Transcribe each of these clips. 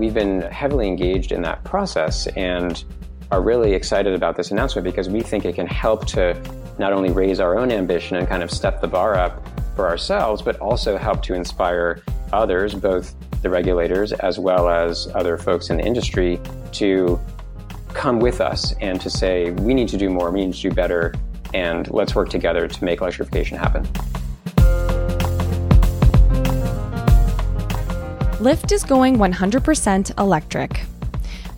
we've been heavily engaged in that process and are really excited about this announcement because we think it can help to not only raise our own ambition and kind of step the bar up for ourselves, but also help to inspire others, both the regulators as well as other folks in the industry, to come with us and to say, we need to do more, we need to do better, and let's work together to make electrification happen. Lyft is going 100% electric.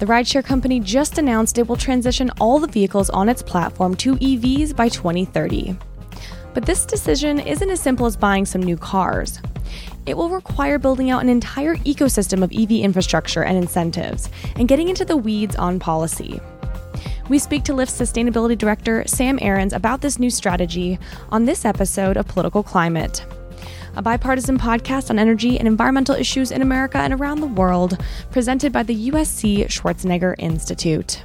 The rideshare company just announced it will transition all the vehicles on its platform to EVs by 2030. But this decision isn't as simple as buying some new cars. It will require building out an entire ecosystem of EV infrastructure and incentives, and getting into the weeds on policy. We speak to Lyft's sustainability director, Sam Arons, about this new strategy on this episode of Political Climate a bipartisan podcast on energy and environmental issues in America and around the world, presented by the USC Schwarzenegger Institute.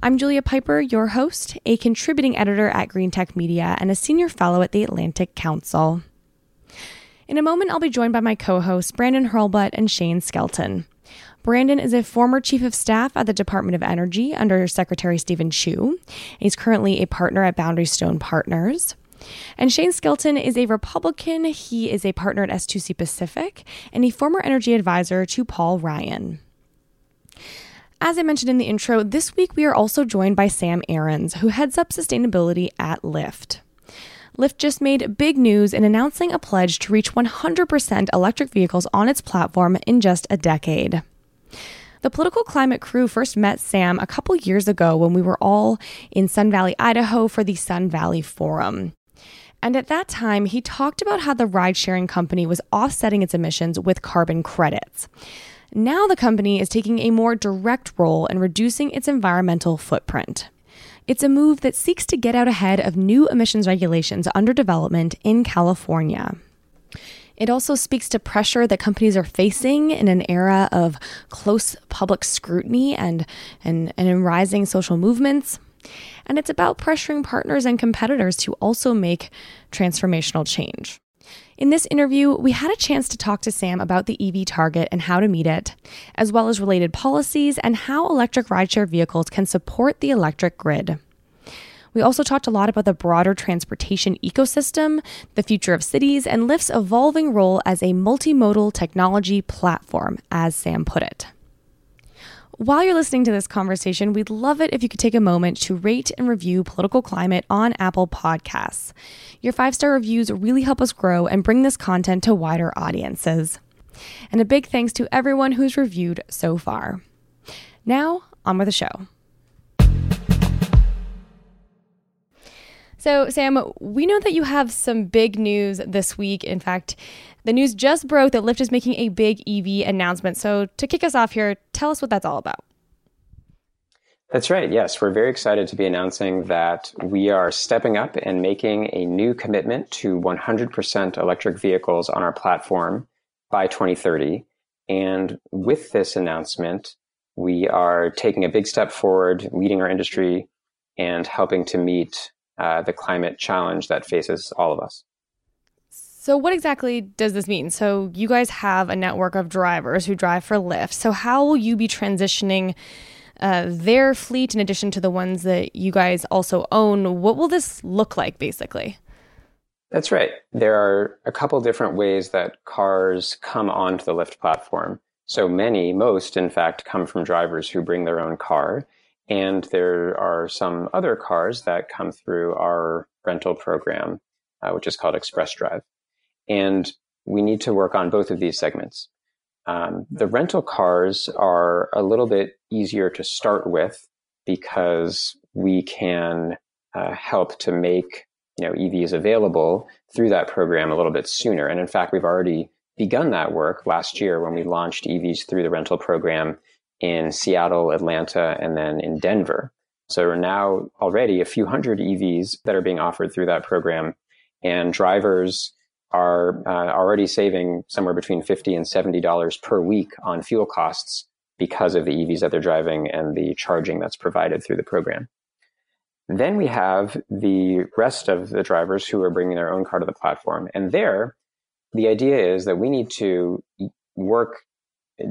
I'm Julia Pyper, your host, a contributing editor at Green Tech Media and a senior fellow at the Atlantic Council. In a moment, I'll be joined by my co hosts, Brandon Hurlbut and Shane Skelton. Brandon is a former chief of staff at the Department of Energy under Secretary Steven Chu. He's currently a partner at Boundary Stone Partners. And Shane Skelton is a Republican. He is a partner at S2C Pacific and a former energy advisor to Paul Ryan. As I mentioned in the intro, this week we are also joined by Sam Arons, who heads up sustainability at Lyft. Lyft just made big news in announcing a pledge to reach 100% electric vehicles on its platform in just a decade. The political climate crew first met Sam a couple years ago when we were all in Sun Valley, Idaho for the Sun Valley Forum. And at that time, he talked about how the ride sharing company was offsetting its emissions with carbon credits. Now the company is taking a more direct role in reducing its environmental footprint. It's a move that seeks to get out ahead of new emissions regulations under development in California. It also speaks to pressure that companies are facing in an era of close public scrutiny and, and, and in rising social movements. And it's about pressuring partners and competitors to also make transformational change. In this interview, we had a chance to talk to Sam about the EV target and how to meet it, as well as related policies and how electric rideshare vehicles can support the electric grid. We also talked a lot about the broader transportation ecosystem, the future of cities, and Lyft's evolving role as a multimodal technology platform, as Sam put it. While you're listening to this conversation, we'd love it if you could take a moment to rate and review Political Climate on Apple Podcasts. Your five star reviews really help us grow and bring this content to wider audiences. And a big thanks to everyone who's reviewed so far. Now, on with the show. So, Sam, we know that you have some big news this week. In fact, the news just broke that Lyft is making a big EV announcement. So, to kick us off here, tell us what that's all about. That's right. Yes, we're very excited to be announcing that we are stepping up and making a new commitment to 100% electric vehicles on our platform by 2030. And with this announcement, we are taking a big step forward, leading our industry and helping to meet uh, the climate challenge that faces all of us. So, what exactly does this mean? So, you guys have a network of drivers who drive for Lyft. So, how will you be transitioning uh, their fleet in addition to the ones that you guys also own? What will this look like, basically? That's right. There are a couple different ways that cars come onto the Lyft platform. So many, most in fact, come from drivers who bring their own car. And there are some other cars that come through our rental program, uh, which is called Express Drive. And we need to work on both of these segments. Um, the rental cars are a little bit easier to start with because we can uh, help to make you know EVs available through that program a little bit sooner. And in fact, we've already begun that work last year when we launched EVs through the rental program in Seattle, Atlanta, and then in Denver. So we're now already a few hundred EVs that are being offered through that program, and drivers are uh, already saving somewhere between fifty and seventy dollars per week on fuel costs because of the EVs that they're driving and the charging that's provided through the program. Then we have the rest of the drivers who are bringing their own car to the platform, and there, the idea is that we need to work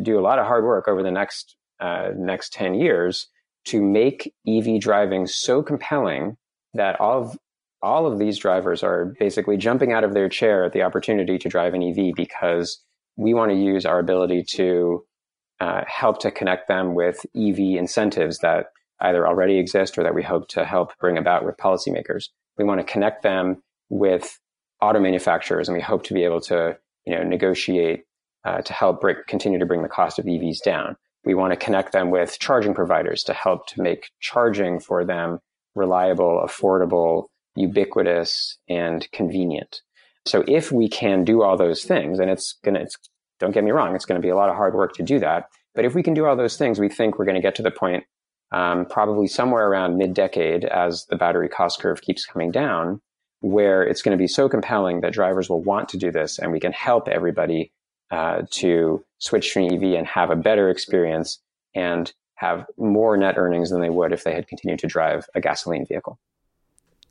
do a lot of hard work over the next uh, next 10 years to make EV driving so compelling that all of all of these drivers are basically jumping out of their chair at the opportunity to drive an EV because we want to use our ability to uh, help to connect them with EV incentives that either already exist or that we hope to help bring about with policymakers. We want to connect them with auto manufacturers, and we hope to be able to you know negotiate uh, to help break, continue to bring the cost of EVs down. We want to connect them with charging providers to help to make charging for them reliable, affordable, ubiquitous, and convenient. So if we can do all those things, and it's gonna, it's, don't get me wrong, it's going to be a lot of hard work to do that. But if we can do all those things, we think we're going to get to the point, um, probably somewhere around mid-decade, as the battery cost curve keeps coming down, where it's going to be so compelling that drivers will want to do this, and we can help everybody uh, to switch to an EV and have a better experience and have more net earnings than they would if they had continued to drive a gasoline vehicle.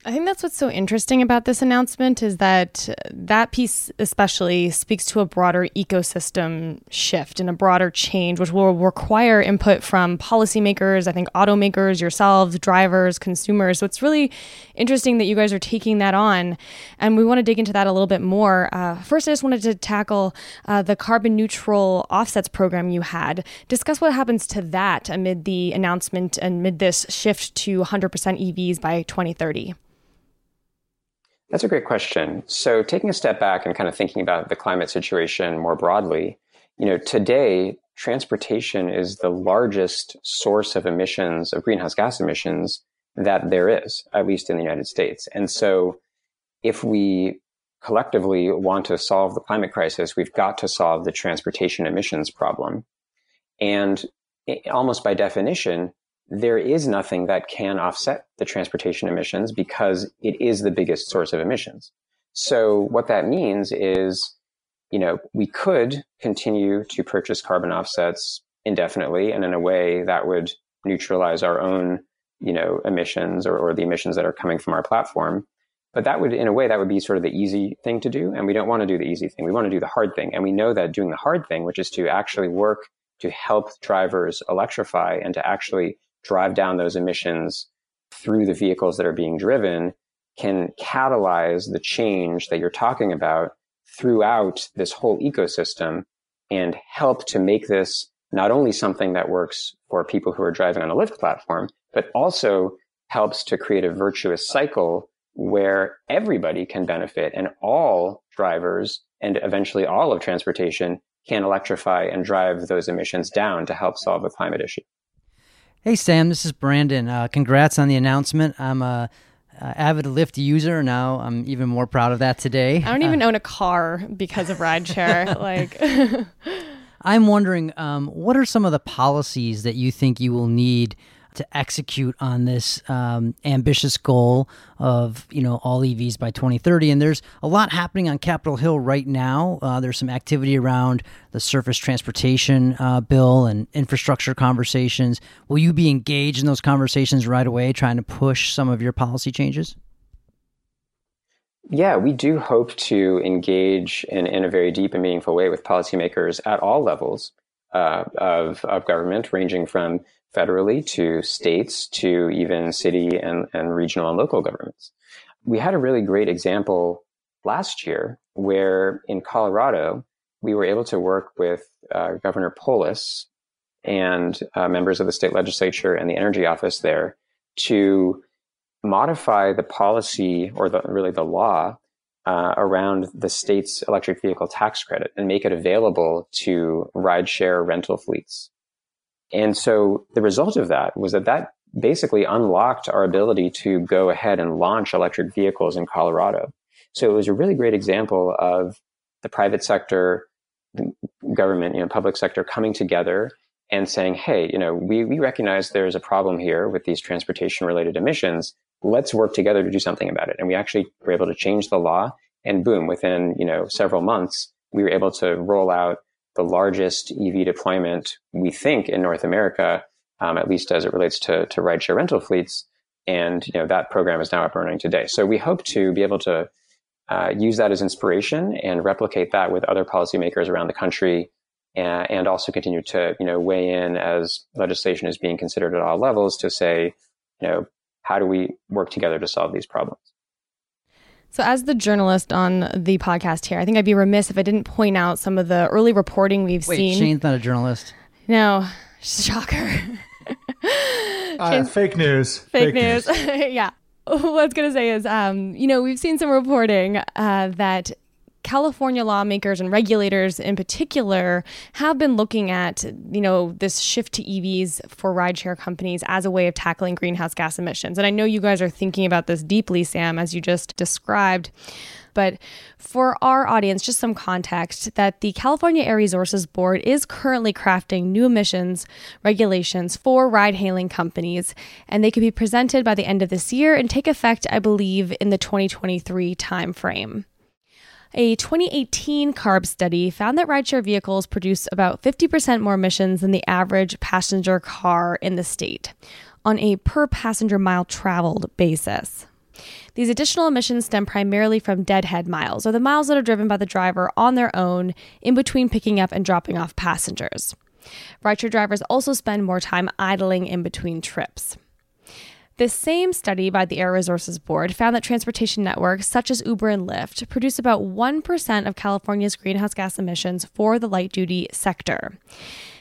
I think that's what's so interesting about this announcement is that that piece especially speaks to a broader ecosystem shift and a broader change, which will require input from policymakers, I think automakers, yourselves, drivers, consumers. So it's really interesting that you guys are taking that on. And we want to dig into that a little bit more. Uh, first, I just wanted to tackle uh, the carbon neutral offsets program you had. Discuss what happens to that amid the announcement and amid this shift to 100% EVs by 2030. That's a great question. So, taking a step back and kind of thinking about the climate situation more broadly, you know, today transportation is the largest source of emissions of greenhouse gas emissions that there is, at least in the United States. And so, if we collectively want to solve the climate crisis, we've got to solve the transportation emissions problem. And eh, almost by definition, there is nothing that can offset the transportation emissions because it is the biggest source of emissions. So what that means is, you know, we could continue to purchase carbon offsets indefinitely and in a way that would neutralize our own, you know, emissions or, or the emissions that are coming from our platform. But that would, in a way, that would be sort of the easy thing to do. And we don't want to do the easy thing. We want to do the hard thing. And we know that doing the hard thing, which is to actually work to help drivers electrify and to actually drive down those emissions through the vehicles that are being driven can catalyze the change that you're talking about throughout this whole ecosystem and help to make this not only something that works for people who are driving on a Lyft platform, but also helps to create a virtuous cycle where everybody can benefit and all drivers and eventually all of transportation can electrify and drive those emissions down to help solve the climate issue. Hey Sam, this is Brandon. Uh, congrats on the announcement. I'm a, a, avid Lyft user now. I'm even more proud of that today. I don't even uh, own a car because of rideshare. like, I'm wondering, um, what are some of the policies that you think you will need to execute on this um, ambitious goal of you know all EVs by 2030. And there's a lot happening on Capitol Hill right now. Uh, there's some activity around the surface transportation uh, bill and infrastructure conversations. Will you be engaged in those conversations right away, trying to push some of your policy changes? Yeah, we do hope to engage in, in a very deep and meaningful way with policymakers at all levels uh, of, of government, ranging from federally to states to even city and, and regional and local governments. We had a really great example last year where in Colorado, we were able to work with uh, Governor Polis and uh, members of the state legislature and the energy office there to modify the policy or the, really the law uh, around the state's electric vehicle tax credit and make it available to rideshare rental fleets. And so the result of that was that that basically unlocked our ability to go ahead and launch electric vehicles in Colorado. So it was a really great example of the private sector, government, you know, public sector coming together and saying, hey, you know, we, we recognize there's a problem here with these transportation related emissions. Let's work together to do something about it. And we actually were able to change the law and boom, within, you know, several months, we were able to roll out the largest EV deployment we think in North America, um, at least as it relates to, to rideshare rental fleets. And you know that program is now up and running today. So we hope to be able to uh, use that as inspiration and replicate that with other policymakers around the country and, and also continue to you know weigh in as legislation is being considered at all levels to say, you know, how do we work together to solve these problems? So, as the journalist on the podcast here, I think I'd be remiss if I didn't point out some of the early reporting we've Wait, seen. Shane's not a journalist. No, shocker. Uh, fake news. Fake, news. yeah. What I was going to say is, um, you know, we've seen some reporting uh, that California lawmakers and regulators in particular have been looking at, you know, this shift to EVs for rideshare companies as a way of tackling greenhouse gas emissions. And I know you guys are thinking about this deeply, Sam, as you just described. But for our audience, just some context that the California Air Resources Board is currently crafting new emissions regulations for ride hailing companies, and they could be presented by the end of this year and take effect, I believe, in the 2023 timeframe. A 2018 CARB study found that rideshare vehicles produce about 50% more emissions than the average passenger car in the state on a per passenger mile traveled basis. These additional emissions stem primarily from deadhead miles, or the miles that are driven by the driver on their own in between picking up and dropping off passengers. Rideshare drivers also spend more time idling in between trips. This same study by the Air Resources Board found that transportation networks such as Uber and Lyft produce about 1% of California's greenhouse gas emissions for the light duty sector.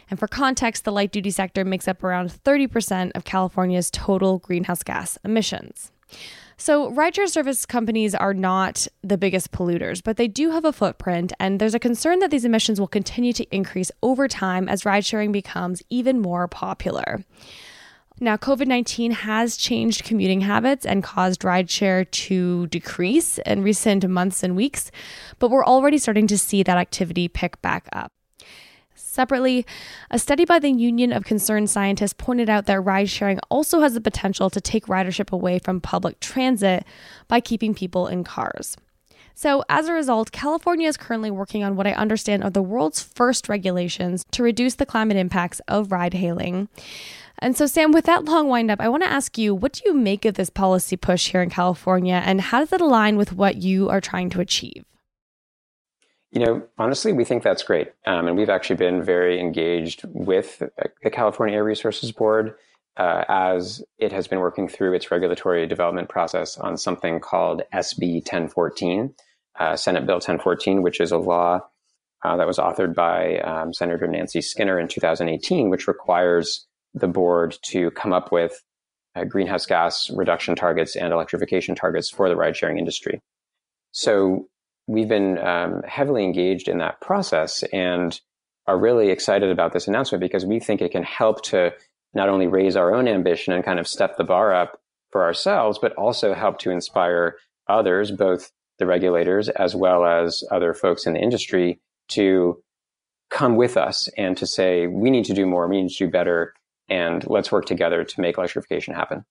And for context, the light duty sector makes up around 30% of California's total greenhouse gas emissions. So, rideshare service companies are not the biggest polluters, but they do have a footprint, and there's a concern that these emissions will continue to increase over time as ridesharing becomes even more popular. Now, COVID 19 has changed commuting habits and caused rideshare to decrease in recent months and weeks, but we're already starting to see that activity pick back up. Separately, a study by the Union of Concerned Scientists pointed out that ride sharing also has the potential to take ridership away from public transit by keeping people in cars. So, as a result, California is currently working on what I understand are the world's first regulations to reduce the climate impacts of ride hailing. And so, Sam, with that long windup, I want to ask you what do you make of this policy push here in California, and how does it align with what you are trying to achieve? You know, honestly, we think that's great. Um, and we've actually been very engaged with the California Air Resources Board uh, as it has been working through its regulatory development process on something called SB 1014, uh, Senate Bill 1014, which is a law uh, that was authored by um, Senator Nancy Skinner in 2018, which requires the board to come up with uh, greenhouse gas reduction targets and electrification targets for the ride sharing industry. So we've been um, heavily engaged in that process and are really excited about this announcement because we think it can help to not only raise our own ambition and kind of step the bar up for ourselves, but also help to inspire others, both the regulators as well as other folks in the industry to come with us and to say, we need to do more, we need to do better, and let's work together to make electrification happen.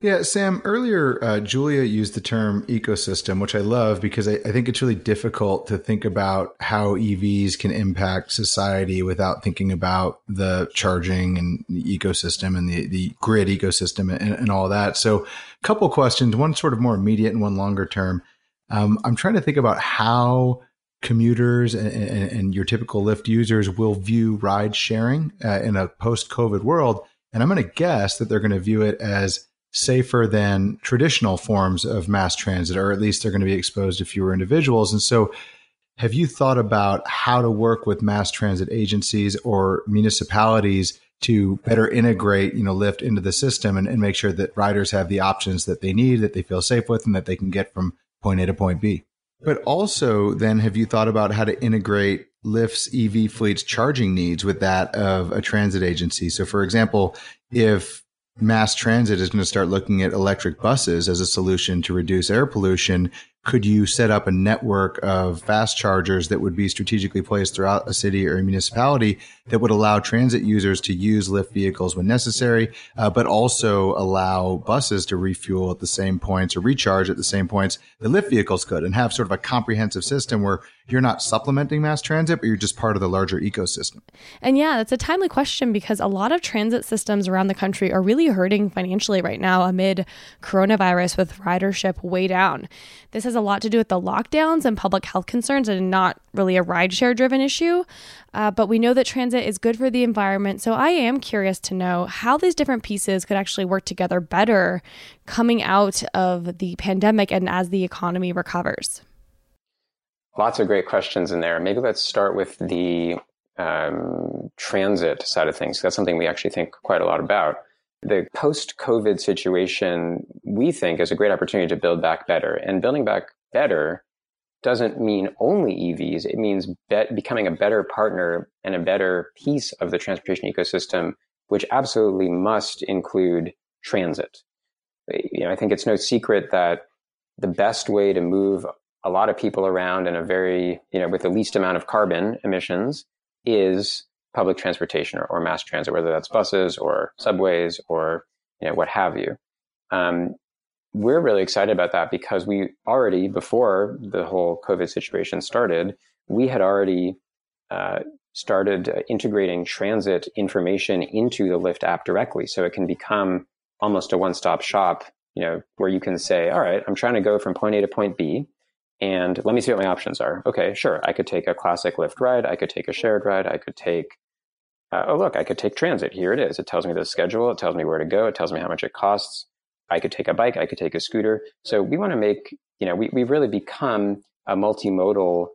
Yeah, Sam, earlier uh, Julia used the term ecosystem, which I love because I, I, think it's really difficult to think about how EVs can impact society without thinking about the charging and the ecosystem and the, the grid ecosystem and, and all that. So, a couple questions, one sort of more immediate and one longer term. Um, I'm trying to think about how commuters and, and, your typical Lyft users will view ride sharing uh, in a post COVID world. And I'm going to guess that they're going to view it as safer than traditional forms of mass transit, or at least they're going to be exposed to fewer individuals. And so, have you thought about how to work with mass transit agencies or municipalities to better integrate, you know, Lyft into the system and, and make sure that riders have the options that they need, that they feel safe with, and that they can get from point A to point B? But also, then, have you thought about how to integrate Lyft's EV fleet's charging needs with that of a transit agency? So, for example, if mass transit is going to start looking at electric buses as a solution to reduce air pollution, could you set up a network of fast chargers that would be strategically placed throughout a city or a municipality that would allow transit users to use Lyft vehicles when necessary, uh, but also allow buses to refuel at the same points or recharge at the same points that Lyft vehicles could and have sort of a comprehensive system where you're not supplementing mass transit, but you're just part of the larger ecosystem. And yeah, that's a timely question because a lot of transit systems around the country are really hurting financially right now amid coronavirus with ridership way down. This has a lot to do with the lockdowns and public health concerns and not really a rideshare driven issue. Uh, but we know that transit is good for the environment. So I am curious to know how these different pieces could actually work together better coming out of the pandemic and as the economy recovers. Lots of great questions in there. Maybe let's start with the um, transit side of things. That's something we actually think quite a lot about. The post COVID situation, we think, is a great opportunity to build back better. And building back better doesn't mean only EVs. It means be- becoming a better partner and a better piece of the transportation ecosystem, which absolutely must include transit. You know, I think it's no secret that the best way to move a lot of people around in a very, you know, with the least amount of carbon emissions is public transportation or, or mass transit, whether that's buses or subways or, you know, what have you. Um, we're really excited about that because we already, before the whole COVID situation started, we had already uh, started integrating transit information into the Lyft app directly. So it can become almost a one stop shop, you know, where you can say, all right, I'm trying to go from point A to point B. And let me see what my options are. Okay, sure. I could take a classic Lyft ride. I could take a shared ride. I could take, uh, oh, look, I could take transit. Here it is. It tells me the schedule. It tells me where to go. It tells me how much it costs. I could take a bike, I could take a scooter. So we want to make, you know, we, we've really become a multimodal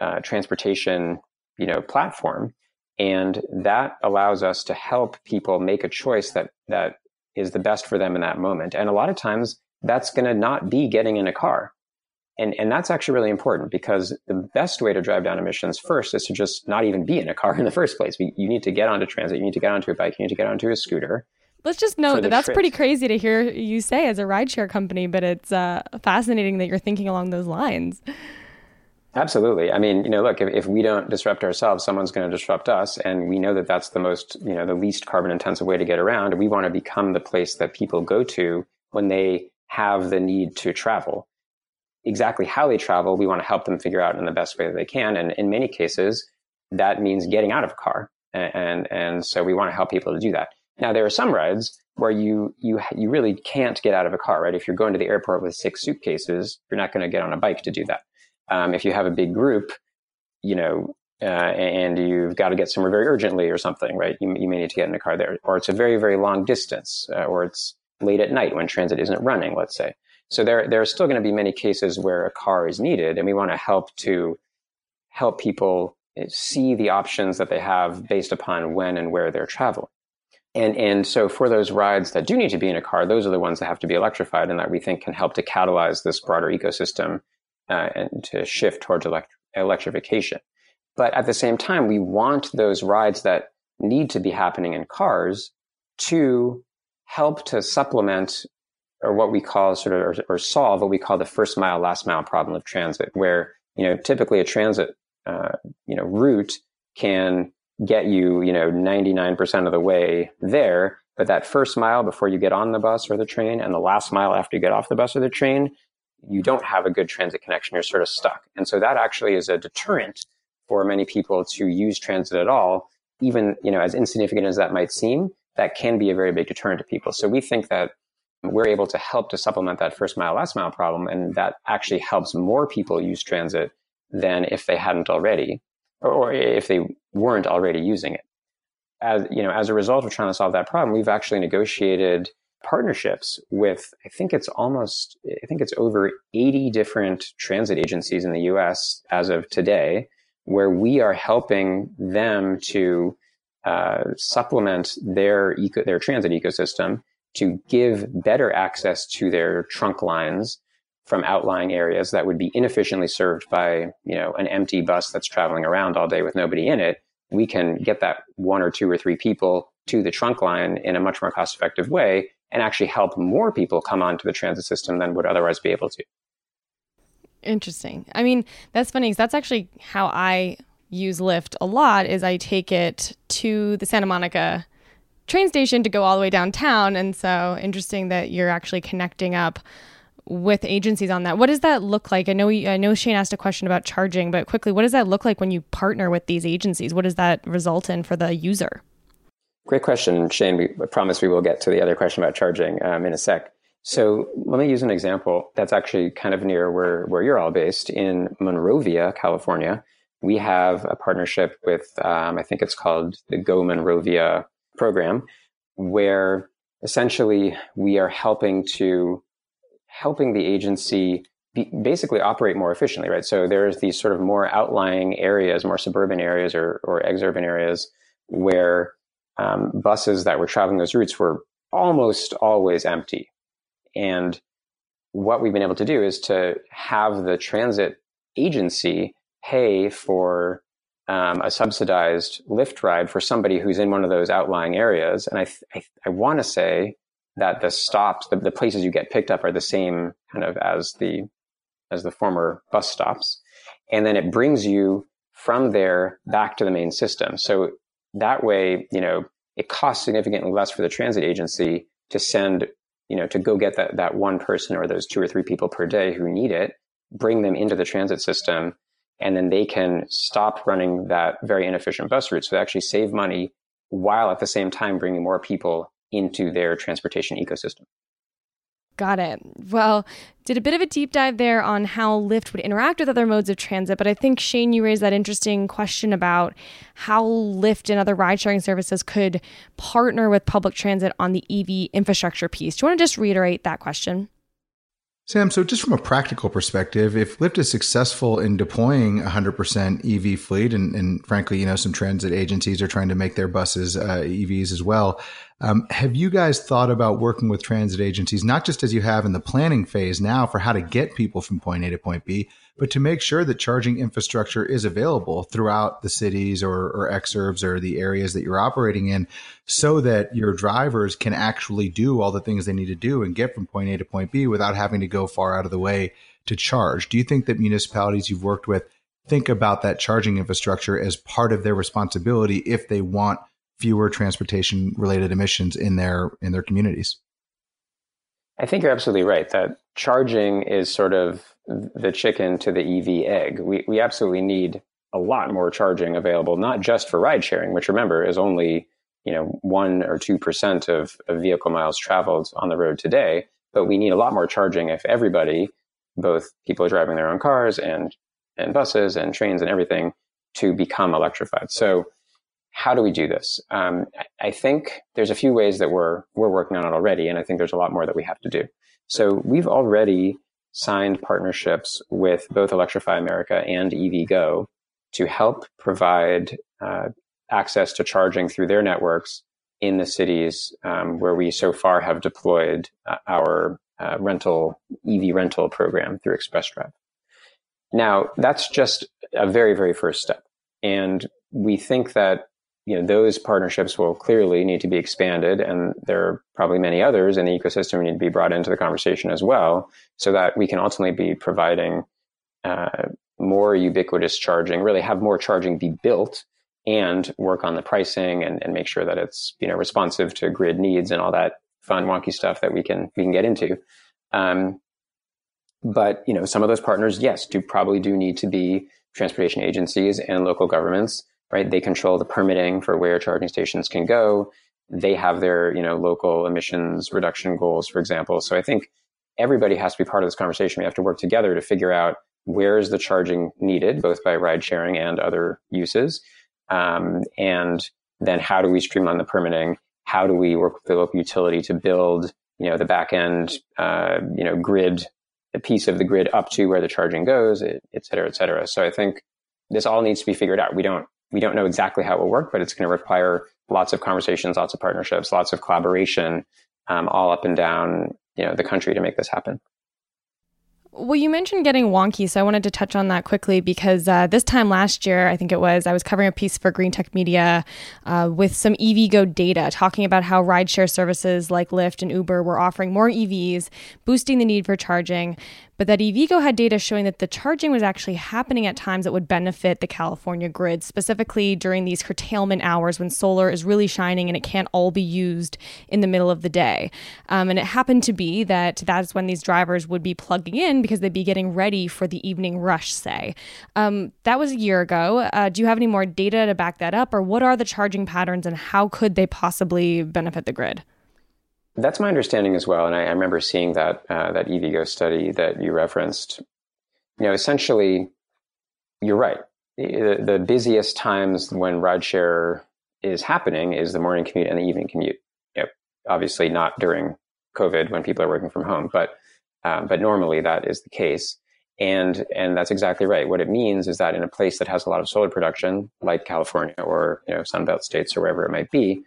uh, transportation, you know, platform. And that allows us to help people make a choice that, that is the best for them in that moment. And a lot of times that's going to not be getting in a car. And, and that's actually really important because the best way to drive down emissions first is to just not even be in a car in the first place. You need to get onto transit. You need to get onto a bike. You need to get onto a scooter. Let's just note that that's trips. pretty crazy to hear you say as a rideshare company, but it's uh, fascinating that you're thinking along those lines. Absolutely. I mean, you know, look, if, if we don't disrupt ourselves, someone's going to disrupt us. And we know that that's the most, you know, the least carbon intensive way to get around. We want to become the place that people go to when they have the need to travel. Exactly how they travel, we want to help them figure out in the best way that they can. And in many cases, that means getting out of a car. And, and, and so we want to help people to do that. Now there are some rides where you you you really can't get out of a car, right? If you're going to the airport with six suitcases, you're not going to get on a bike to do that. Um, if you have a big group, you know, uh, and you've got to get somewhere very urgently or something, right? You, you may need to get in a car there, or it's a very very long distance, uh, or it's late at night when transit isn't running, let's say. So there there are still going to be many cases where a car is needed, and we want to help to help people see the options that they have based upon when and where they're traveling. And, and so for those rides that do need to be in a car, those are the ones that have to be electrified and that we think can help to catalyze this broader ecosystem uh, and to shift towards elect- electrification. But at the same time, we want those rides that need to be happening in cars to help to supplement or what we call sort of or, or solve what we call the first mile last mile problem of transit where you know typically a transit uh, you know route can get you, you know, 99% of the way there. But that first mile before you get on the bus or the train and the last mile after you get off the bus or the train, you don't have a good transit connection. You're sort of stuck. And so that actually is a deterrent for many people to use transit at all. Even, you know, as insignificant as that might seem, that can be a very big deterrent to people. So we think that we're able to help to supplement that first mile, last mile problem. And that actually helps more people use transit than if they hadn't already or if they weren't already using it. As you know, as a result of trying to solve that problem, we've actually negotiated partnerships with I think it's almost I think it's over 80 different transit agencies in the US as of today where we are helping them to uh, supplement their eco, their transit ecosystem to give better access to their trunk lines from outlying areas that would be inefficiently served by you know an empty bus that's traveling around all day with nobody in it we can get that one or two or three people to the trunk line in a much more cost effective way and actually help more people come onto the transit system than would otherwise be able to. Interesting. I mean that's funny because that's actually how i use lyft a lot is i take it to the santa monica train station to go all the way downtown and so interesting that you're actually connecting up with agencies on that. What does that look like? I know I know Shane asked a question about charging, but quickly, what does that look like when you partner with these agencies? What does that result in for the user? Great question, Shane. We promise we will get to the other question about charging um, in a sec. So let me use an example that's actually kind of near where, where you're all based in Monrovia, California. We have a partnership with, um, I think it's called the Go Monrovia program, where essentially we are helping to helping the agency be, basically operate more efficiently, right? So there's these sort of more outlying areas, more suburban areas or, or exurban areas where um, buses that were traveling those routes were almost always empty. And what we've been able to do is to have the transit agency pay for um, a subsidized Lyft ride for somebody who's in one of those outlying areas. And I, I, I want to say that the stops, the, the places you get picked up are the same kind of as the, as the former bus stops. And then it brings you from there back to the main system. So that way, you know, it costs significantly less for the transit agency to send, you know, to go get that, that one person or those two or three people per day who need it, bring them into the transit system and then they can stop running that very inefficient bus route. So they actually save money while at the same time bringing more people into their transportation ecosystem. Got it. Well, did a bit of a deep dive there on how Lyft would interact with other modes of transit, but I think Shane, you raised that interesting question about how Lyft and other ride sharing services could partner with public transit on the EV infrastructure piece. Do you want to just reiterate that question? Sam, so just from a practical perspective, if Lyft is successful in deploying a 100% EV fleet, and, and, frankly, you know, some transit agencies are trying to make their buses uh, EVs as well, um, have you guys thought about working with transit agencies, not just as you have in the planning phase now for how to get people from point A to point B, but to make sure that charging infrastructure is available throughout the cities or, or exurbs or the areas that you're operating in so that your drivers can actually do all the things they need to do and get from point A to point B without having to go far out of the way to charge. Do you think that municipalities you've worked with think about that charging infrastructure as part of their responsibility if they want fewer transportation related emissions in their in their communities. I think you're absolutely right that charging is sort of the chicken to the EV egg. We we absolutely need a lot more charging available, not just for ride sharing, which remember is only you know one or two percent of, of vehicle miles traveled on the road today. But we need a lot more charging if everybody, both people driving their own cars and and buses and trains and everything, to become electrified. So how do we do this? Um, I think there's a few ways that we're we're working on it already, and I think there's a lot more that we have to do. So we've already signed partnerships with both Electrify America and EVgo to help provide uh, access to charging through their networks in the cities um, where we so far have deployed uh, our uh, rental EV rental program through Express Drive. Now that's just a very very first step, and we think that you know, those partnerships will clearly need to be expanded, and there are probably many others in the ecosystem need to be brought into the conversation as well, so that we can ultimately be providing uh, more ubiquitous charging, really have more charging be built, and work on the pricing and, and make sure that it's you know responsive to grid needs and all that fun wonky stuff that we can we can get into. Um, but you know, some of those partners, yes, do probably do need to be transportation agencies and local governments right? They control the permitting for where charging stations can go. They have their, you know, local emissions reduction goals, for example. So I think everybody has to be part of this conversation. We have to work together to figure out where is the charging needed, both by ride sharing and other uses. Um, and then how do we streamline the permitting? How do we work with the local utility to build, you know, the back end, uh, you know, grid, a piece of the grid up to where the charging goes, et cetera, et cetera. So I think this all needs to be figured out. We don't we don't know exactly how it will work, but it's going to require lots of conversations, lots of partnerships, lots of collaboration, um, all up and down you know the country to make this happen. Well, you mentioned getting wonky, so I wanted to touch on that quickly because uh, this time last year, I think it was, I was covering a piece for Green Tech Media uh, with some EVgo data talking about how rideshare services like Lyft and Uber were offering more EVs, boosting the need for charging. But that EVgo had data showing that the charging was actually happening at times that would benefit the California grid, specifically during these curtailment hours when solar is really shining and it can't all be used in the middle of the day. Um, and it happened to be that that's when these drivers would be plugging in because they'd be getting ready for the evening rush, say. Um, that was a year ago. Uh, do you have any more data to back that up, or what are the charging patterns and how could they possibly benefit the grid? That's my understanding as well, and I, I remember seeing that uh, that EVgo study that you referenced. You know, essentially, you're right. The, the busiest times when rideshare is happening is the morning commute and the evening commute. You know, obviously not during COVID when people are working from home, but um, but normally that is the case. And and that's exactly right. What it means is that in a place that has a lot of solar production, like California or you know Sunbelt states or wherever it might be,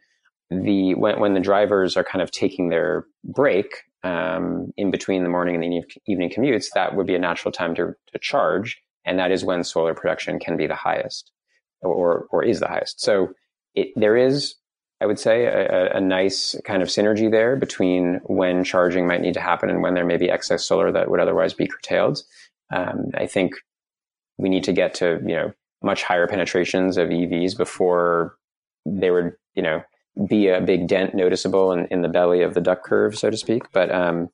the when, when the drivers are kind of taking their break um, in between the morning and the evening commutes, that would be a natural time to, to charge, and that is when solar production can be the highest, or or is the highest. So it, there is, I would say, a, a, nice kind of synergy there between when charging might need to happen and when there may be excess solar that would otherwise be curtailed. Um, I think we need to get to you know much higher penetrations of EVs before they would you know be a big dent noticeable in, in the belly of the duck curve, so to speak. But um,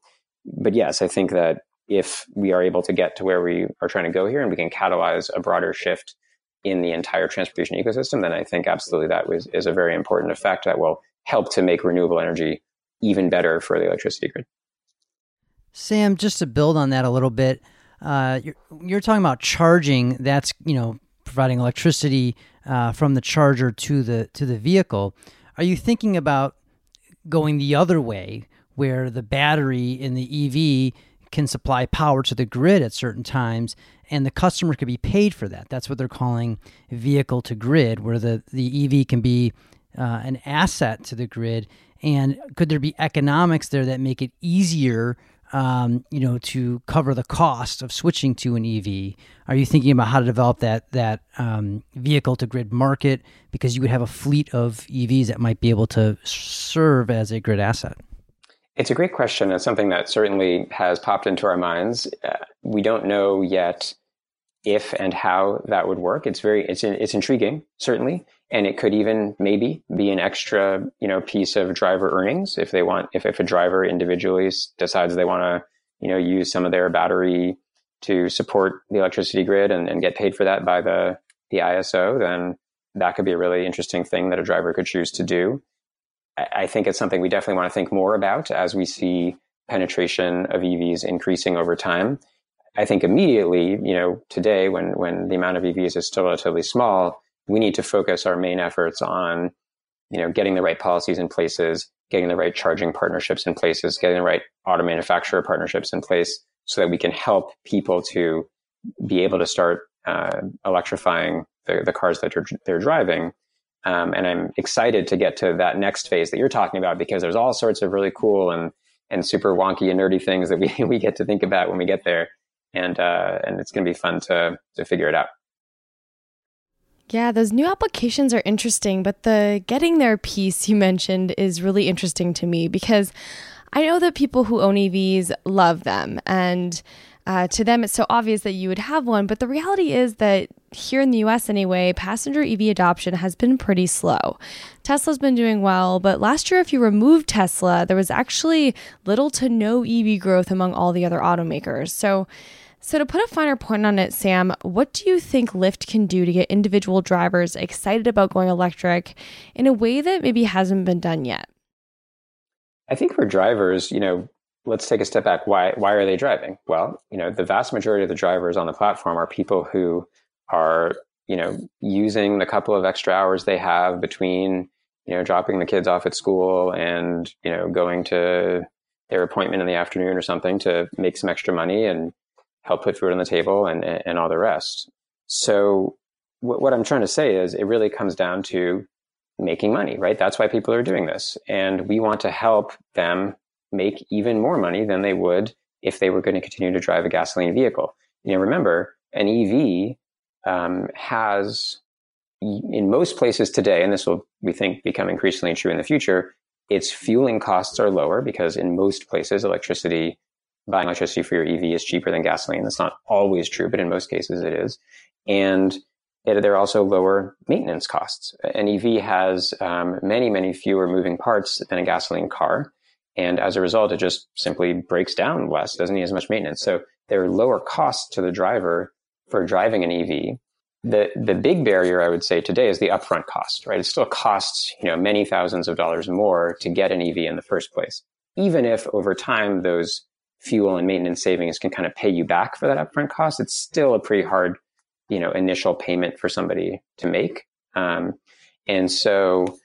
but yes, I think that if we are able to get to where we are trying to go here, and we can catalyze a broader shift in the entire transportation ecosystem, then I think absolutely that was, is a very important effect that will help to make renewable energy even better for the electricity grid. Sam, just to build on that a little bit, uh, you're, you're talking about charging. That's you know providing electricity uh, from the charger to the to the vehicle. Are you thinking about going the other way, where the battery in the EV can supply power to the grid at certain times, and the customer could be paid for that? That's what they're calling vehicle to grid, where the the EV can be uh, an asset to the grid. And could there be economics there that make it easier um, you know, to cover the cost of switching to an EV? Are you thinking about how to develop that that um, vehicle to grid market because you would have a fleet of EVs that might be able to serve as a grid asset? It's a great question. It's something that certainly has popped into our minds. Uh, we don't know yet if and how that would work. It's very it's it's intriguing, certainly and it could even maybe be an extra you know piece of driver earnings if they want if, if a driver individually decides they want to you know use some of their battery to support the electricity grid and, and get paid for that by the the ISO then that could be a really interesting thing that a driver could choose to do. I, I think it's something we definitely want to think more about as we see penetration of EVs increasing over time. I think immediately you know today when when the amount of EVs is still relatively small we need to focus our main efforts on, you know, getting the right policies in places, getting the right charging partnerships in places, getting the right auto manufacturer partnerships in place so that we can help people to be able to start uh, electrifying the, the cars that they're, they're driving. Um, and I'm excited to get to that next phase that you're talking about because there's all sorts of really cool and, and super wonky and nerdy things that we, we get to think about when we get there. And, uh, and it's going to be fun to, to figure it out. Yeah, those new applications are interesting, but the getting there piece you mentioned is really interesting to me because I know that people who own EVs love them and uh, to them, it's so obvious that you would have one. But the reality is that here in the US anyway, passenger EV adoption has been pretty slow. Tesla's been doing well, but last year, if you removed Tesla, there was actually little to no EV growth among all the other automakers. So so, to put a finer point on it, Sam, what do you think Lyft can do to get individual drivers excited about going electric in a way that maybe hasn't been done yet? I think for drivers, you know, let's take a step back. Why why are they driving? Well, you know, the vast majority of the drivers on the platform are people who are, you know, using the couple of extra hours they have between, you know, dropping the kids off at school and, you know, going to their appointment in the afternoon or something to make some extra money and help put food on the table and, and all the rest. So what I'm trying to say is it really comes down to making money, right? That's why people are doing this. And we want to help them make even more money than they would if they were going to continue to drive a gasoline vehicle. You know, remember, an EV um, has, in most places today, and this will, we think, become increasingly true in the future, its fueling costs are lower because in most places, electricity buying electricity for your EV is cheaper than gasoline. That's not always true, but in most cases it is. And it, there are also lower maintenance costs. An EV has um, many, many fewer moving parts than a gasoline car. And as a result, it just simply breaks down less, doesn't need as much maintenance. So there are lower costs to the driver for driving an EV. The, the big barrier I would say today is the upfront cost, right? It still costs, you know, many thousands of dollars more to get an EV in the first place. Even if over time those fuel and maintenance savings can kind of pay you back for that upfront cost, it's still a pretty hard, you know, initial payment for somebody to make. Um, and so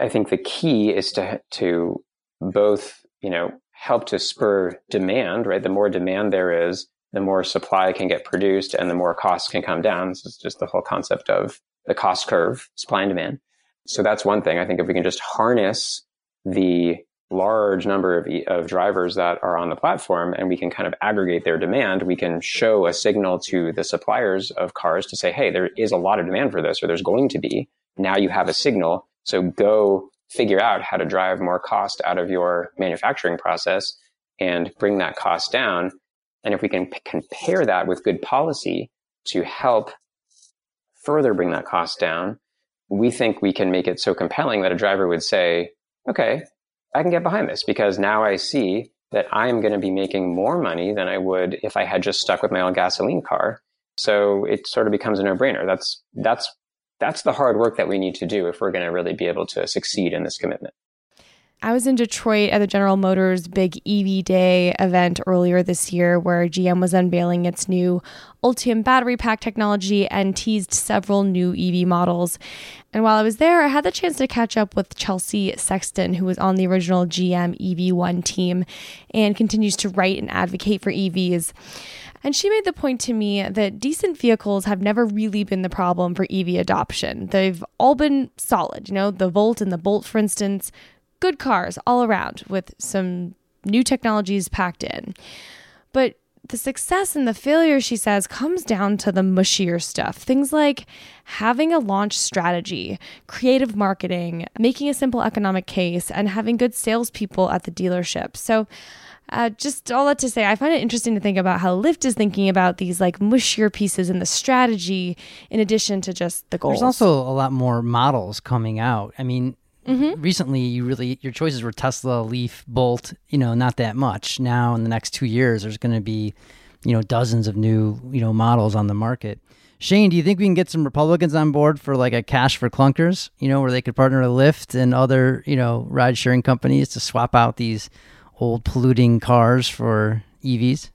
I think the key is to, to both, you know, help to spur demand, right? The more demand there is, the more supply can get produced and the more costs can come down. This is just the whole concept of the cost curve, supply and demand. So that's one thing. I think if we can just harness the large number of, of drivers that are on the platform and we can kind of aggregate their demand, we can show a signal to the suppliers of cars to say, hey, there is a lot of demand for this, or there's going to be. Now you have a signal. So go figure out how to drive more cost out of your manufacturing process and bring that cost down. And if we can p- compare that with good policy to help further bring that cost down, we think we can make it so compelling that a driver would say, okay, I can get behind this because now I see that I'm going to be making more money than I would if I had just stuck with my old gasoline car. So it sort of becomes a no-brainer. That's that's that's the hard work that we need to do if we're going to really be able to succeed in this commitment. I was in Detroit at the General Motors Big EV Day event earlier this year where GM was unveiling its new Ultium battery pack technology and teased several new EV models. And while I was there, I had the chance to catch up with Chelsea Sexton, who was on the original GM EV1 team and continues to write and advocate for EVs. And she made the point to me that decent vehicles have never really been the problem for EV adoption. They've all been solid, you know, the Volt and the Bolt, for instance, good cars all around with some new technologies packed in. But the success and the failure, she says, comes down to the mushier stuff. Things like having a launch strategy, creative marketing, making a simple economic case, and having good salespeople at the dealership. So, uh, just all that to say, I find it interesting to think about how Lyft is thinking about these like mushier pieces in the strategy in addition to just the goals. There's also a lot more models coming out. I mean, Mm-hmm. Recently, you really your choices were Tesla, Leaf, Bolt. You know, not that much. Now, in the next two years, there's going to be, you know, dozens of new you know models on the market. Shane, do you think we can get some Republicans on board for like a cash for clunkers? You know, where they could partner with Lyft and other you know ride sharing companies to swap out these old polluting cars for EVs?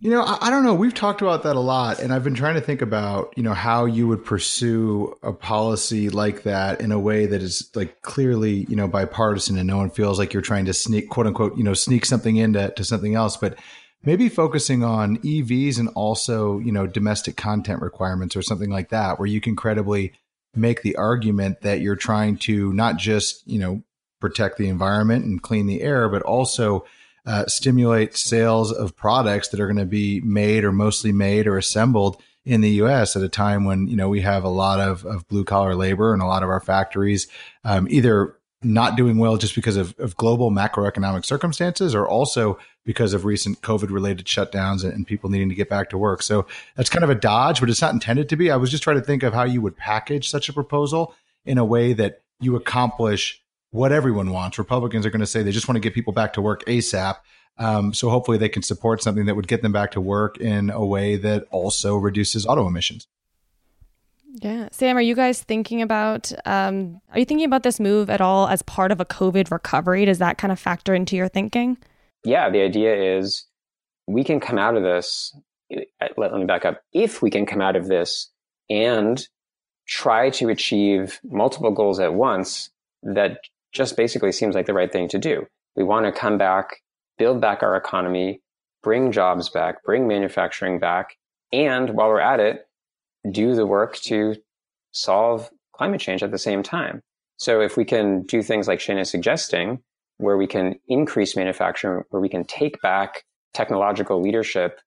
You know, I, I, don't know. We've talked about that a lot, and I've been trying to think about, you know, how you would pursue a policy like that in a way that is like clearly, you know, bipartisan and no one feels like you're trying to sneak, quote unquote, you know, sneak something into to something else. But maybe focusing on EVs and also, you know, domestic content requirements or something like that, where you can credibly make the argument that you're trying to not just, you know, protect the environment and clean the air, but also uh, stimulate sales of products that are going to be made or mostly made or assembled in the U.S. at a time when you know we have a lot of, of blue collar labor and a lot of our factories um, either not doing well just because of, of, global macroeconomic circumstances or also because of recent COVID related shutdowns and, and, people needing to get back to work. So that's kind of a dodge, but it's not intended to be. I was just trying to think of how you would package such a proposal in a way that you accomplish what everyone wants. Republicans are going to say they just want to get people back to work ASAP. Um, so hopefully they can support something that would get them back to work in a way that also reduces auto emissions. Yeah. Sam, are you guys thinking about, um, are you thinking about this move at all as part of a COVID recovery? Does that kind of factor into your thinking? Yeah. The idea is we can come out of this. Let, let me back up. If we can come out of this and try to achieve multiple goals at once, that just basically seems like the right thing to do. We want to come back, build back our economy, bring jobs back, bring manufacturing back, and while we're at it, do the work to solve climate change at the same time. So if we can do things like Shane is suggesting, where we can increase manufacturing, where we can take back technological leadership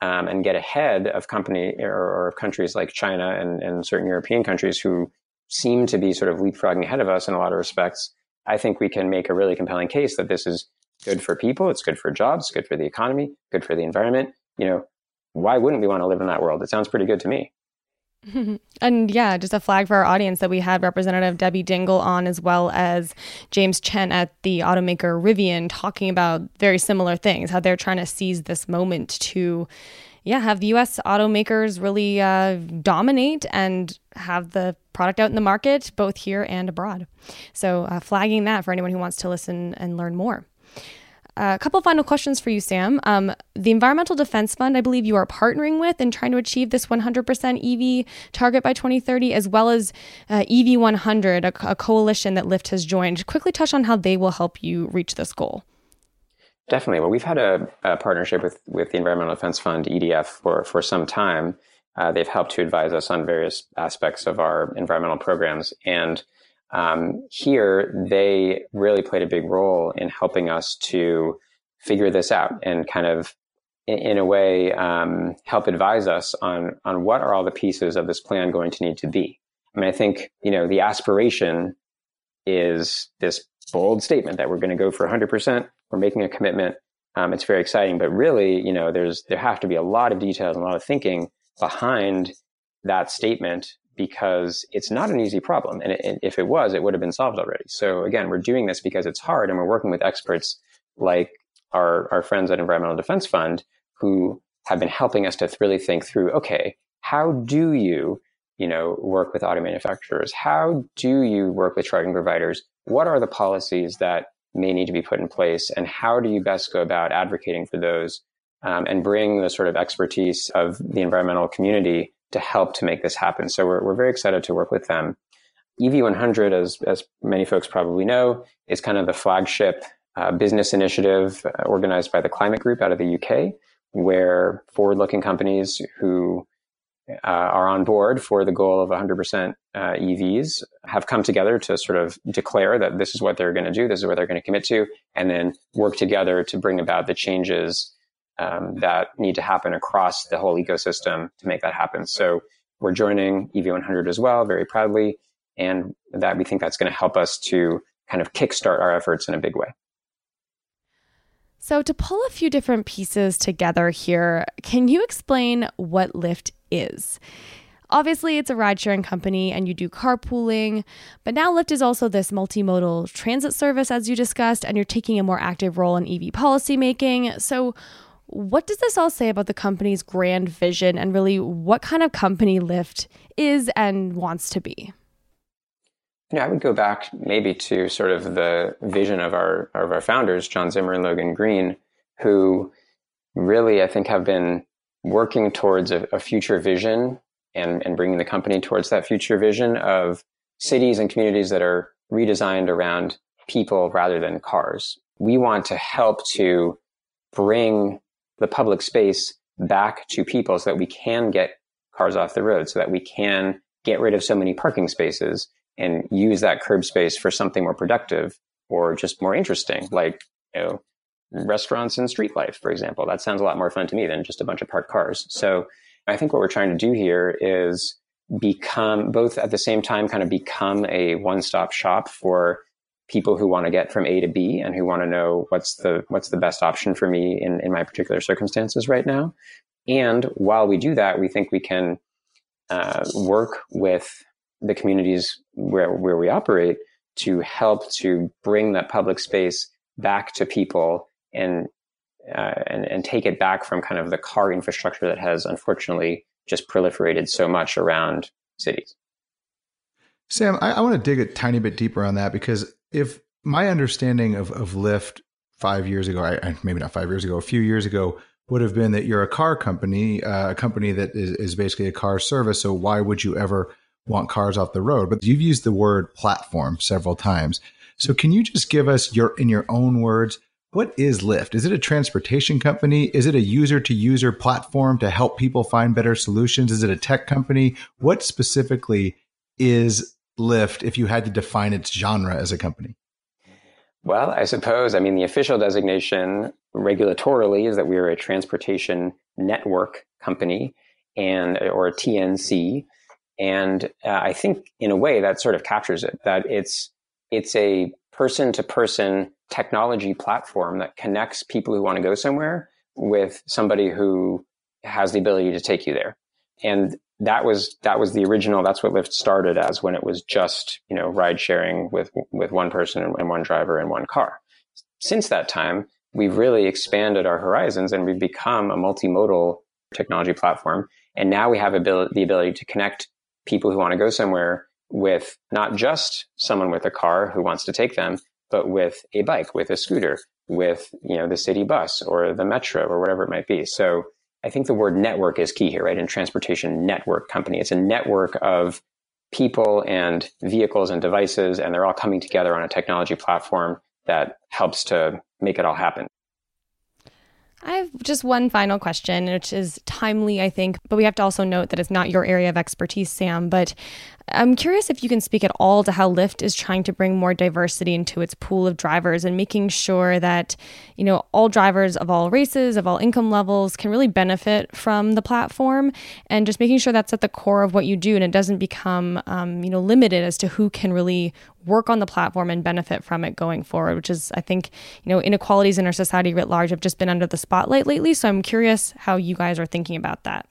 um, and get ahead of company or, or, countries like China and, and certain European countries who seem to be sort of leapfrogging ahead of us in a lot of respects, I think we can make a really compelling case that this is good for people, it's good for jobs, good for the economy, good for the environment. You know, why wouldn't we want to live in that world? It sounds pretty good to me. And yeah, just a flag for our audience that we had Representative Debbie Dingell on, as well as James Chen at the automaker Rivian, talking about very similar things, how they're trying to seize this moment to, yeah, have the U.S. automakers really uh, dominate and have the product out in the market, both here and abroad. So, uh, flagging that for anyone who wants to listen and learn more. A couple final questions for you, Sam. Um, the Environmental Defense Fund, I believe you are partnering with and trying to achieve this 100% EV target by 2030, as well as uh, EV 100, a, a coalition that Lyft has joined. Quickly touch on how they will help you reach this goal. Definitely. Well, we've had a, a partnership with, with the Environmental Defense Fund, EDF, for, for some time. Uh, they've helped to advise us on various aspects of our environmental programs. And um, here, they really played a big role in helping us to figure this out and kind of, in, in a way, um, help advise us on on what are all the pieces of this plan going to need to be. I mean, I think you know the aspiration is this bold statement that we're going to go for 100%. We're making a commitment. Um, it's very exciting, but really, you know, there's there have to be a lot of details and a lot of thinking behind that statement because it's not an easy problem. And, it, if it was, it would have been solved already. So again, we're doing this because it's hard and we're working with experts like our, our friends at Environmental Defense Fund who have been helping us to really think through, okay, how do you, you know, work with auto manufacturers? How do you work with charging providers? What are the policies that may need to be put in place? And how do you best go about advocating for those um, and bring the sort of expertise of the environmental community to help to make this happen. So we're, we're very excited to work with them. EV100, as, as many folks probably know, is kind of the flagship uh, business initiative uh, organized by the Climate Group out of the UK, where forward looking companies who uh, are on board for the goal of 100% uh, EVs have come together to sort of declare that this is what they're going to do, this is what they're going to commit to, and then work together to bring about the changes um, that need to happen across the whole ecosystem to make that happen. So we're joining EV100 as well, very proudly, and that we think that's going to help us to kind of kickstart our efforts in a big way. So, to pull a few different pieces together here, can you explain what Lyft is? Obviously, it's a ride sharing company and you do carpooling, but now Lyft is also this multimodal transit service, as you discussed, and you're taking a more active role in EV policymaking. So, what does this all say about the company's grand vision and really what kind of company Lyft is and wants to be? Yeah, I would go back maybe to sort of the vision of our of our founders, John Zimmer and Logan Green, who really I think have been working towards a, a future vision and, and bringing the company towards that future vision of cities and communities that are redesigned around people rather than cars. We want to help to bring the public space back to people so that we can get cars off the road, so that we can get rid of so many parking spaces and use that curb space for something more productive or just more interesting, like, you know, restaurants and street life, for example. That sounds a lot more fun to me than just a bunch of parked cars. So I think what we're trying to do here is become both at the same time kind of become a one-stop shop for people who want to get from A to B and who want to know what's the what's the best option for me in, in my particular circumstances right now. And while we do that, we think we can uh, work with the communities where where we operate to help to bring that public space back to people and uh, and and take it back from kind of the car infrastructure that has unfortunately just proliferated so much around cities. Sam, I, I want to dig a tiny bit deeper on that because if my understanding of, of Lyft five years ago, I, maybe not five years ago, a few years ago, would have been that you're a car company, uh, a company that is, is basically a car service. So why would you ever want cars off the road? But you've used the word platform several times. So can you just give us your, in your own words, what is Lyft? Is it a transportation company? Is it a user to user platform to help people find better solutions? Is it a tech company? What specifically is Lyft if you had to define its genre as a company? Well, I suppose, I mean, the official designation regulatorily is that we are a transportation network company and, or a TNC. And uh, I think in a way that sort of captures it, that it's, it's a person to person technology platform that connects people who want to go somewhere with somebody who has the ability to take you there. And that was that was the original. That's what Lyft started as when it was just you know ride sharing with with one person and one driver and one car. Since that time, we've really expanded our horizons and we've become a multimodal technology platform. And now we have ability, the ability to connect people who want to go somewhere with not just someone with a car who wants to take them, but with a bike, with a scooter, with you know the city bus or the metro or whatever it might be. So I think the word network is key here, right? In transportation network company, it's a network of people and vehicles and devices, and they're all coming together on a technology platform that helps to make it all happen. I have just one final question, which is timely, I think, but we have to also note that it's not your area of expertise, Sam. But I'm curious if you can speak at all to how Lyft is trying to bring more diversity into its pool of drivers and making sure that, you know, all drivers of all races, of all income levels can really benefit from the platform and just making sure that's at the core of what you do and it doesn't become, um, you know, limited as to who can really work on the platform and benefit from it going forward, which is, I think, you know, inequalities in our society writ large have just been under the spotlight lately. So I'm curious how you guys are thinking about that.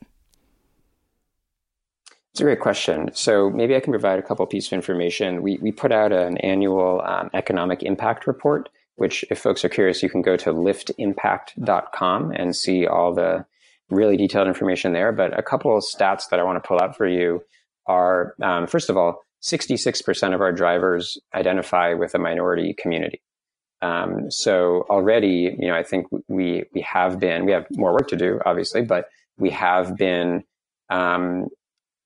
It's a great question. So maybe I can provide a couple pieces of information. We, we put out an annual um, economic impact report, which if folks are curious, you can go to lyftimpact.com and see all the really detailed information there. But a couple of stats that I want to pull out for you are, um, first of all, 66% of our drivers identify with a minority community. Um, so already, you know, I think we we have been we have more work to do, obviously, but we have been um,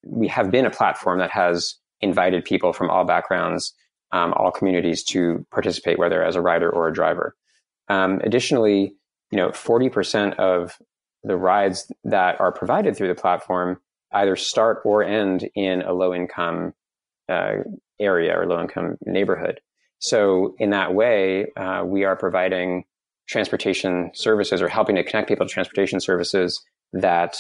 we have been a platform that has invited people from all backgrounds, um, all communities to participate, whether as a rider or a driver. Um, additionally, you know, 40% of the rides that are provided through the platform either start or end in a low income uh, area or low income neighborhood. So in that way, uh, we are providing transportation services or helping to connect people to transportation services that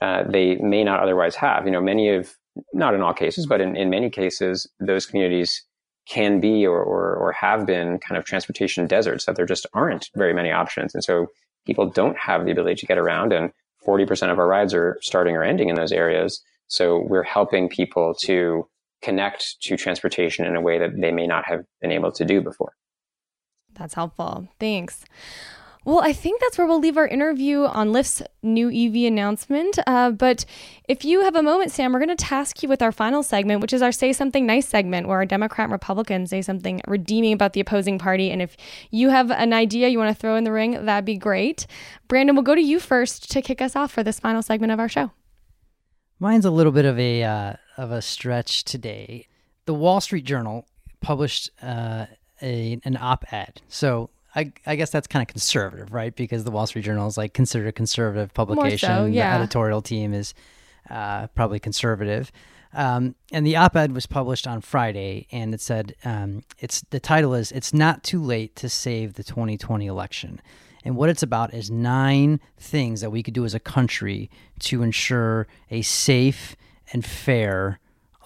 uh, they may not otherwise have. You know, many of, not in all cases, but in, in many cases, those communities can be or, or, or have been kind of transportation deserts that there just aren't very many options. And so people don't have the ability to get around and 40% of our rides are starting or ending in those areas. So we're helping people to connect to transportation in a way that they may not have been able to do before. That's helpful. Thanks. Well, I think that's where we'll leave our interview on Lyft's new EV announcement. Uh, but if you have a moment, Sam, we're going to task you with our final segment, which is our Say Something Nice segment, where our Democrat and Republicans say something redeeming about the opposing party. And if you have an idea you want to throw in the ring, that'd be great. Brandon, we'll go to you first to kick us off for this final segment of our show. Mine's a little bit of a uh, of a stretch today. The Wall Street Journal published uh, a, an op-ed. So I, I guess that's kind of conservative, right? Because the Wall Street Journal is like considered a conservative publication. So, yeah. The editorial team is uh, probably conservative. Um, and the op-ed was published on Friday, and it said um, it's the title is "It's Not Too Late to Save the 2020 Election." And what it's about is nine things that we could do as a country to ensure a safe and fair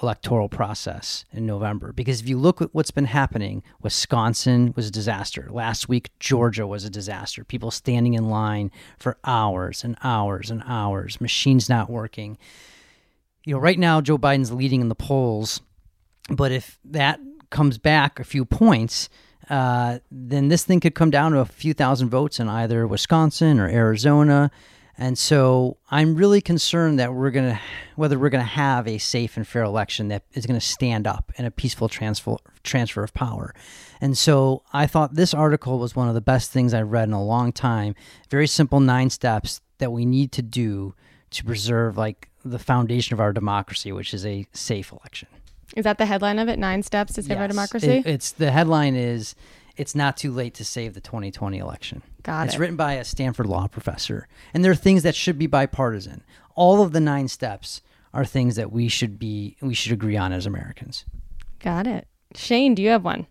electoral process in November. Because if you look at what's been happening, Wisconsin was a disaster. Last week, Georgia was a disaster. People standing in line for hours and hours and hours, machines not working. You know, right now, Joe Biden's leading in the polls. But if that comes back a few points, uh, then this thing could come down to a few thousand votes in either Wisconsin or Arizona. And so I'm really concerned that we're going to, whether we're going to have a safe and fair election that is going to stand up in a peaceful transfer, transfer of power. And so I thought this article was one of the best things I've read in a long time. Very simple nine steps that we need to do to preserve like the foundation of our democracy, which is a safe election. Is that the headline of it? Nine steps to save yes. our democracy? It, it's the headline is it's not too late to save the 2020 election. Got it's it. written by a Stanford law professor. And there are things that should be bipartisan. All of the nine steps are things that we should be we should agree on as Americans. Got it. Shane, do you have one?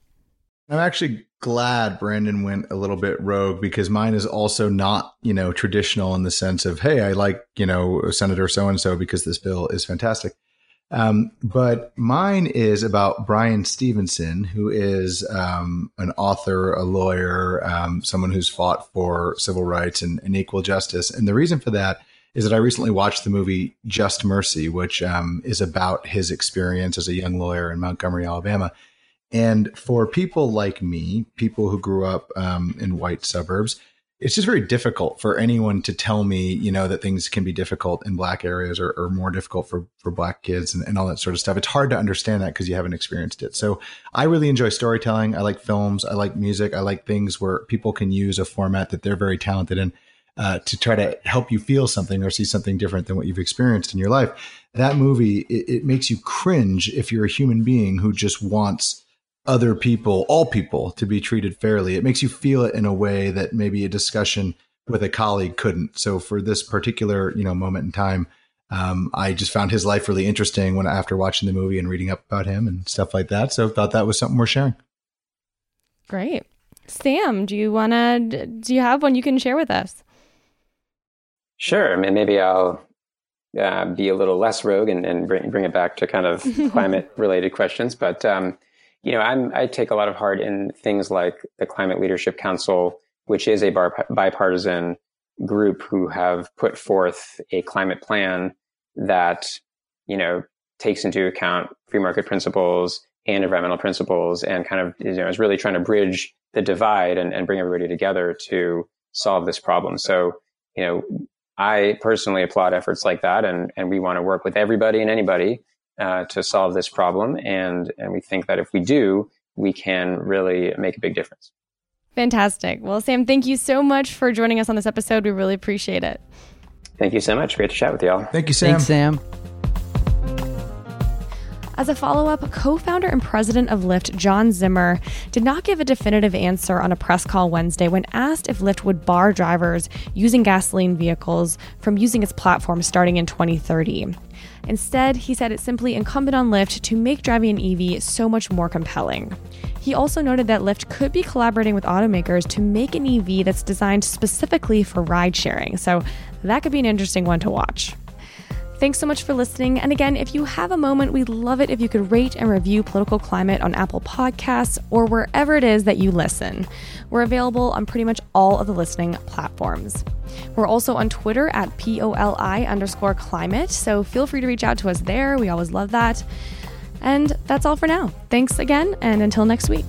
I'm actually glad Brandon went a little bit rogue because mine is also not, you know, traditional in the sense of, hey, I like, you know, Senator so and so because this bill is fantastic. Um, but mine is about Bryan Stevenson, who is um, an author, a lawyer, um, someone who's fought for civil rights and, and, equal justice. And the reason for that is that I recently watched the movie Just Mercy, which um, is about his experience as a young lawyer in Montgomery, Alabama. And for people like me, people who grew up um, in white suburbs, it's just very difficult for anyone to tell me, you know, that things can be difficult in black areas or, or more difficult for, for black kids and, and all that sort of stuff. It's hard to understand that because you haven't experienced it. So I really enjoy storytelling. I like films. I like music. I like things where people can use a format that they're very talented in. Uh, to try to help you feel something or see something different than what you've experienced in your life. That movie, it, it makes you cringe if you're a human being who just wants other people, all people, to be treated fairly. It makes you feel it in a way that maybe a discussion with a colleague couldn't. So for this particular, you know, moment in time, um, I just found his life really interesting when after watching the movie and reading up about him and stuff like that. So thought that was something worth sharing. Great, Sam. Do you wanna? Do you have one you can share with us? Sure. I maybe I'll uh, be a little less rogue and, and bring bring it back to kind of climate related questions. But um, you know, I'm, I take a lot of heart in things like the Climate Leadership Council, which is a bar, bipartisan group who have put forth a climate plan that, you know, takes into account free market principles and environmental principles and kind of, you know, is really trying to bridge the divide and, and bring everybody together to solve this problem. So, you know, I personally applaud efforts like that and, and we want to work with everybody and anybody uh, to solve this problem. And, and we think that if we do, we can really make a big difference. Fantastic. Well, Sam, thank you so much for joining us on this episode. We really appreciate it. Thank you so much. Great to chat with y'all. Thank you, Sam. Thanks, Sam. As a follow up, co founder and president of Lyft, John Zimmer, did not give a definitive answer on a press call Wednesday when asked if Lyft would bar drivers using gasoline vehicles from using its platform starting in 2030. Instead, he said it's simply incumbent on Lyft to make driving an EV so much more compelling. He also noted that Lyft could be collaborating with automakers to make an EV that's designed specifically for ride sharing, so that could be an interesting one to watch. Thanks so much for listening. And again, if you have a moment, we'd love it if you could rate and review Political Climate on Apple Podcasts or wherever it is that you listen. We're available on pretty much all of the listening platforms. We're also on Twitter at POLI underscore climate, so feel free to reach out to us there. We always love that. And that's all for now. Thanks again, and until next week.